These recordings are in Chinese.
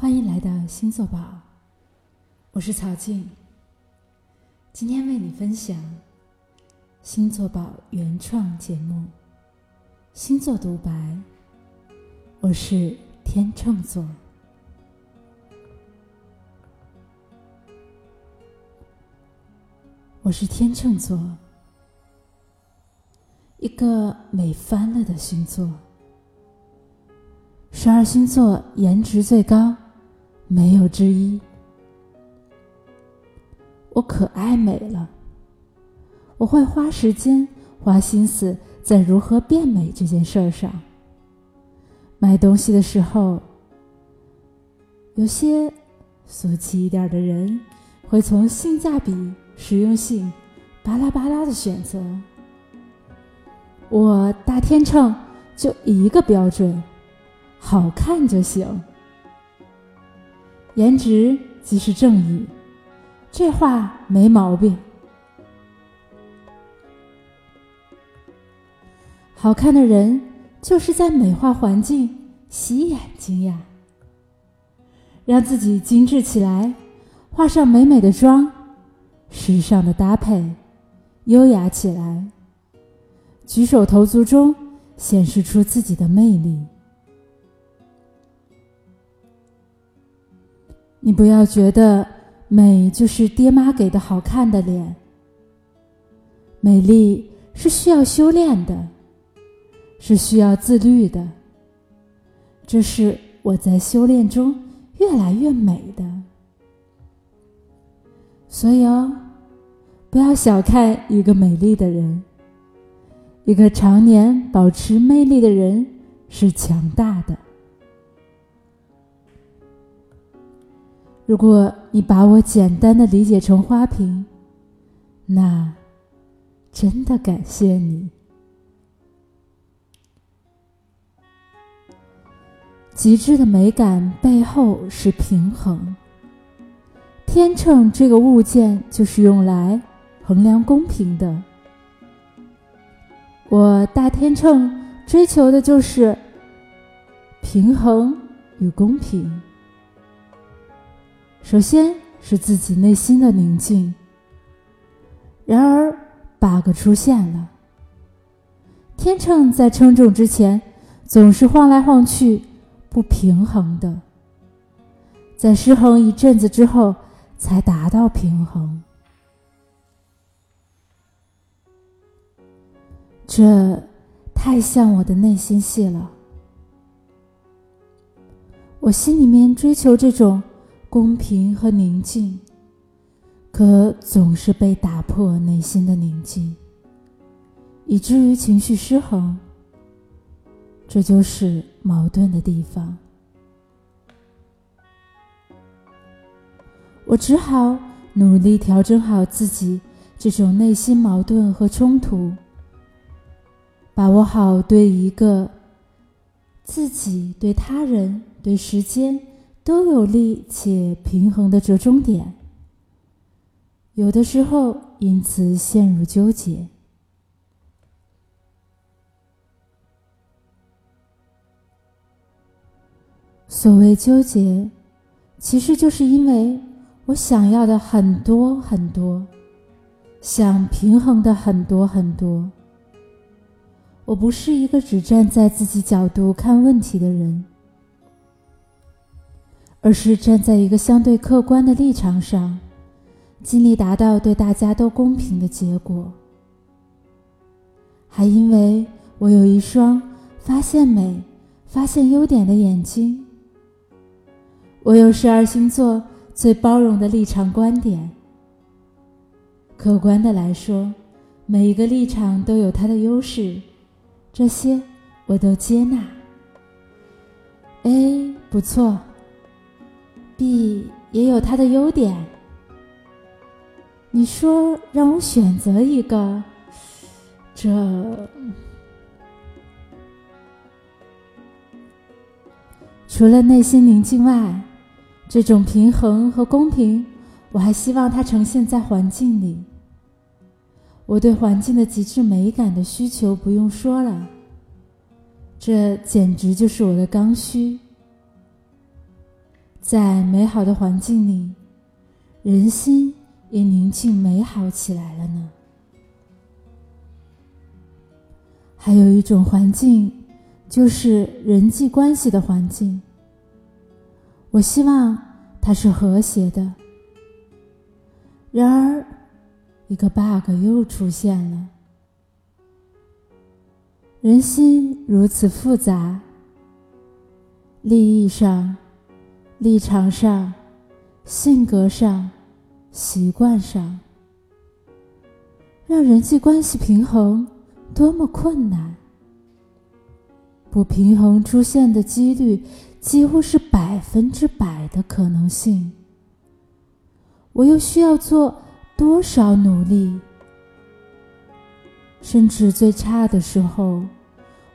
欢迎来到星座宝，我是曹静。今天为你分享星座宝原创节目《星座独白》。我是天秤座，我是天秤座，一个美翻了的星座。十二星座颜值最高。没有之一。我可爱美了，我会花时间、花心思在如何变美这件事儿上。买东西的时候，有些俗气一点的人会从性价比、实用性，巴拉巴拉的选择。我大天秤就一个标准，好看就行。颜值即是正义，这话没毛病。好看的人就是在美化环境，洗眼睛呀。让自己精致起来，画上美美的妆，时尚的搭配，优雅起来，举手投足中显示出自己的魅力。你不要觉得美就是爹妈给的好看的脸，美丽是需要修炼的，是需要自律的。这是我在修炼中越来越美的，所以哦，不要小看一个美丽的人，一个常年保持魅力的人是强大的。如果你把我简单的理解成花瓶，那真的感谢你。极致的美感背后是平衡。天秤这个物件就是用来衡量公平的。我大天秤追求的就是平衡与公平。首先是自己内心的宁静。然而，bug 出现了。天秤在称重之前总是晃来晃去，不平衡的。在失衡一阵子之后，才达到平衡。这太像我的内心戏了。我心里面追求这种。公平和宁静，可总是被打破内心的宁静，以至于情绪失衡。这就是矛盾的地方。我只好努力调整好自己这种内心矛盾和冲突，把握好对一个自己、对他人、对时间。都有利且平衡的折中点，有的时候因此陷入纠结。所谓纠结，其实就是因为我想要的很多很多，想平衡的很多很多。我不是一个只站在自己角度看问题的人。而是站在一个相对客观的立场上，尽力达到对大家都公平的结果。还因为我有一双发现美、发现优点的眼睛，我有十二星座最包容的立场观点。客观的来说，每一个立场都有它的优势，这些我都接纳。A 不错。B 也有它的优点。你说让我选择一个，这除了内心宁静外，这种平衡和公平，我还希望它呈现在环境里。我对环境的极致美感的需求不用说了，这简直就是我的刚需。在美好的环境里，人心也宁静美好起来了呢。还有一种环境，就是人际关系的环境。我希望它是和谐的。然而，一个 bug 又出现了。人心如此复杂，利益上、立场上、性格上、习惯上，让人际关系平衡多么困难！不平衡出现的几率几乎是百分之百的可能性。我又需要做多少努力？甚至最差的时候，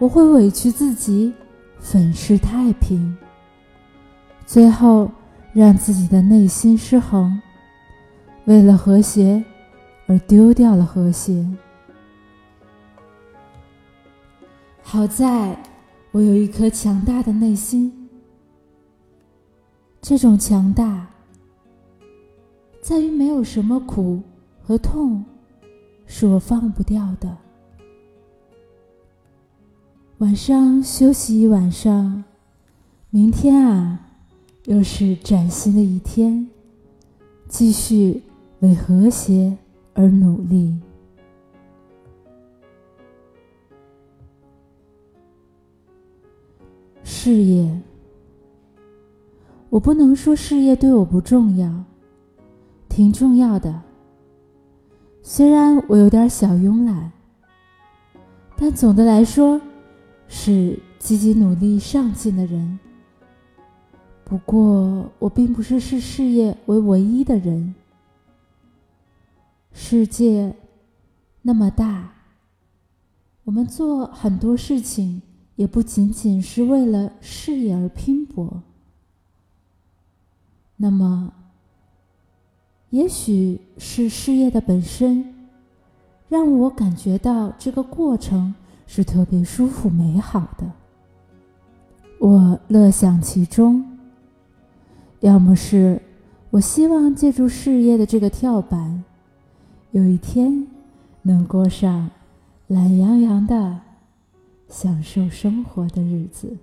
我会委屈自己，粉饰太平，最后让自己的内心失衡，为了和谐而丢掉了和谐。好在我有一颗强大的内心，这种强大。在于没有什么苦和痛是我放不掉的。晚上休息一晚上，明天啊，又是崭新的一天，继续为和谐而努力。事业，我不能说事业对我不重要。挺重要的。虽然我有点小慵懒，但总的来说是积极努力上进的人。不过，我并不是视事业为唯一的人。世界那么大，我们做很多事情也不仅仅是为了事业而拼搏。那么。也许是事业的本身，让我感觉到这个过程是特别舒服美好的，我乐享其中。要么是我希望借助事业的这个跳板，有一天能过上懒洋洋的享受生活的日子。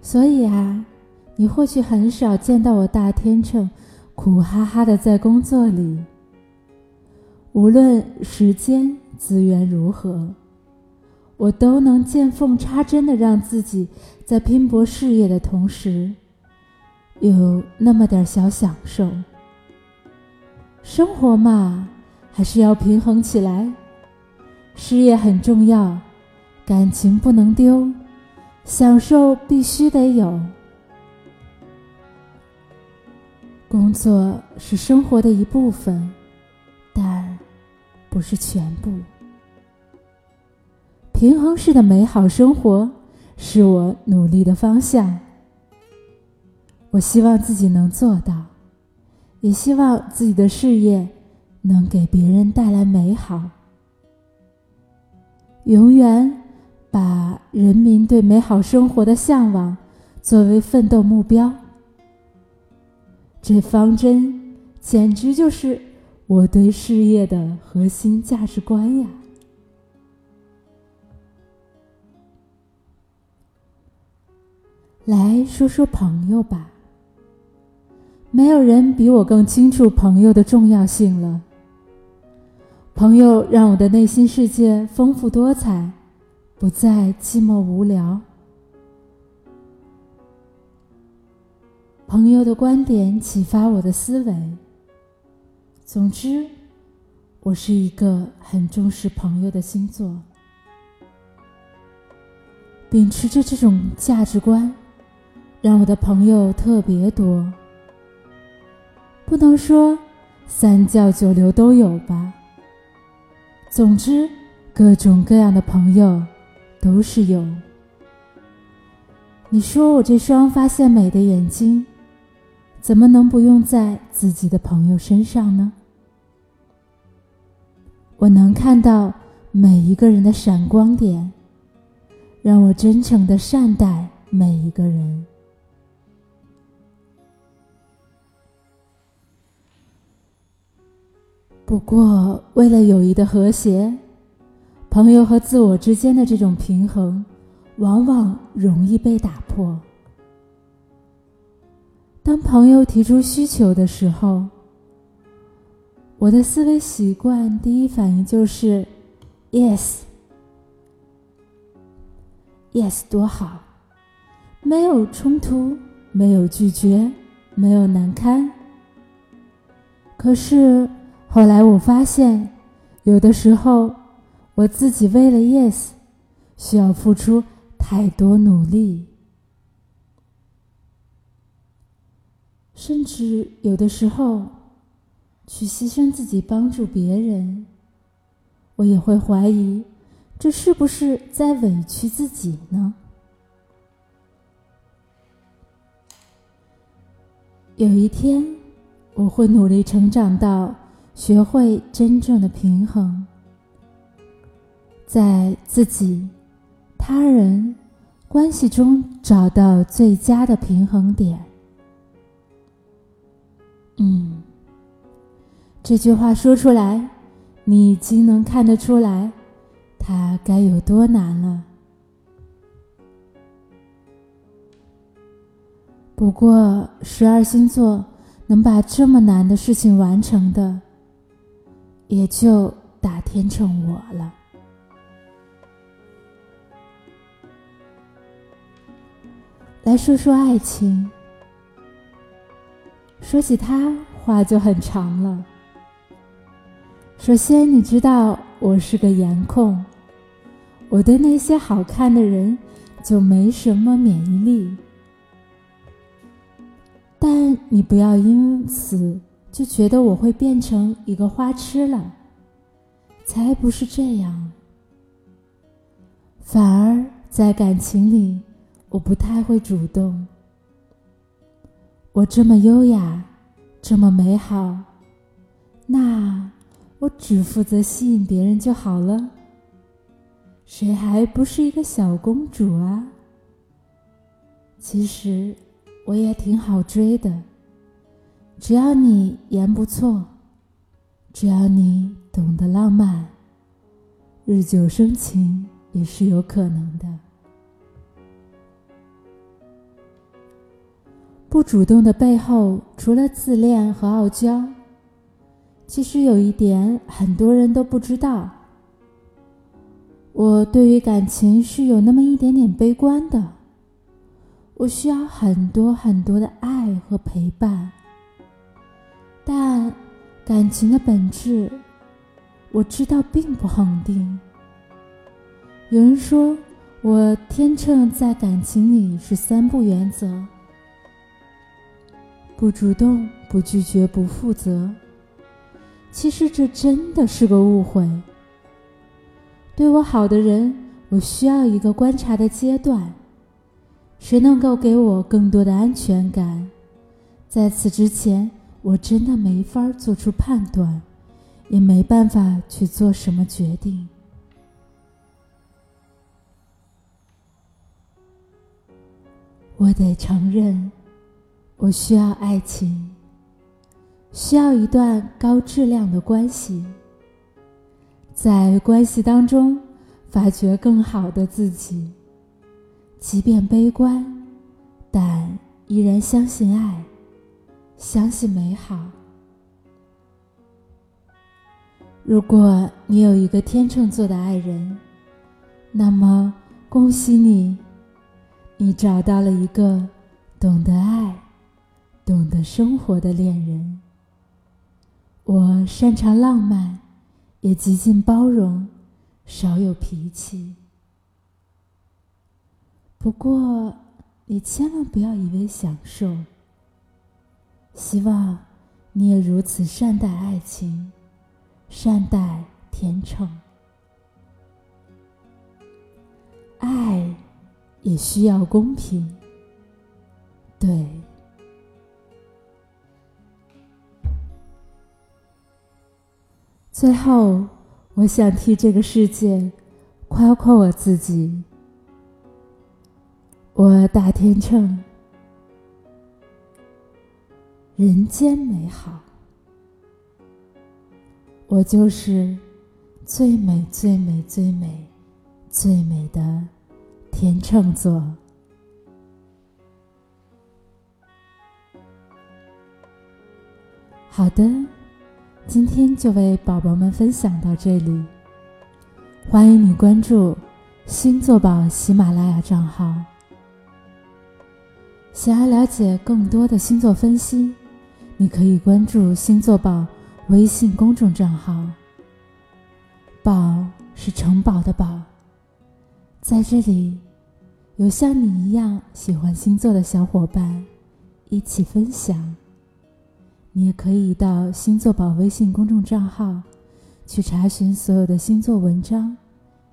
所以啊。你或许很少见到我大天秤苦哈哈的在工作里。无论时间资源如何，我都能见缝插针的让自己在拼搏事业的同时，有那么点小享受。生活嘛，还是要平衡起来。事业很重要，感情不能丢，享受必须得有。工作是生活的一部分，但不是全部。平衡式的美好生活是我努力的方向。我希望自己能做到，也希望自己的事业能给别人带来美好。永远把人民对美好生活的向往作为奋斗目标。这方针简直就是我对事业的核心价值观呀！来说说朋友吧，没有人比我更清楚朋友的重要性了。朋友让我的内心世界丰富多彩，不再寂寞无聊。朋友的观点启发我的思维。总之，我是一个很重视朋友的星座。秉持着这种价值观，让我的朋友特别多。不能说三教九流都有吧。总之，各种各样的朋友都是有。你说我这双发现美的眼睛。怎么能不用在自己的朋友身上呢？我能看到每一个人的闪光点，让我真诚的善待每一个人。不过，为了友谊的和谐，朋友和自我之间的这种平衡，往往容易被打破。当朋友提出需求的时候，我的思维习惯第一反应就是 “yes”，“yes” 多好，没有冲突，没有拒绝，没有难堪。可是后来我发现，有的时候我自己为了 “yes”，需要付出太多努力，甚至有的时候。去牺牲自己帮助别人，我也会怀疑，这是不是在委屈自己呢？有一天，我会努力成长到学会真正的平衡，在自己、他人关系中找到最佳的平衡点。嗯。这句话说出来，你已经能看得出来，它该有多难了。不过，十二星座能把这么难的事情完成的，也就打天秤我了。来说说爱情，说起它，话就很长了。首先，你知道我是个颜控，我对那些好看的人就没什么免疫力。但你不要因此就觉得我会变成一个花痴了，才不是这样。反而在感情里，我不太会主动。我这么优雅，这么美好，那。我只负责吸引别人就好了，谁还不是一个小公主啊？其实我也挺好追的，只要你言不错，只要你懂得浪漫，日久生情也是有可能的。不主动的背后，除了自恋和傲娇。其实有一点，很多人都不知道。我对于感情是有那么一点点悲观的。我需要很多很多的爱和陪伴，但感情的本质，我知道并不恒定。有人说我天秤在感情里是三不原则：不主动、不拒绝、不负责。其实这真的是个误会。对我好的人，我需要一个观察的阶段。谁能够给我更多的安全感？在此之前，我真的没法做出判断，也没办法去做什么决定。我得承认，我需要爱情。需要一段高质量的关系，在关系当中发掘更好的自己，即便悲观，但依然相信爱，相信美好。如果你有一个天秤座的爱人，那么恭喜你，你找到了一个懂得爱、懂得生活的恋人。我擅长浪漫，也极尽包容，少有脾气。不过，你千万不要以为享受。希望你也如此善待爱情，善待天秤。爱也需要公平，对。最后，我想替这个世界夸夸我自己。我大天秤，人间美好，我就是最美、最美、最美、最美的天秤座。好的，今天就为宝宝们分享到这里。欢迎你关注星座宝喜马拉雅账号。想要了解更多的星座分析，你可以关注星座宝微信公众账号。宝是城堡的宝，在这里有像你一样喜欢星座的小伙伴一起分享。你也可以到星座宝微信公众账号去查询所有的星座文章，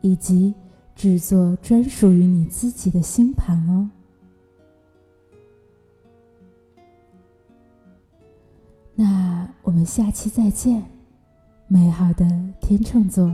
以及制作专属于你自己的星盘哦。那我们下期再见，美好的天秤座。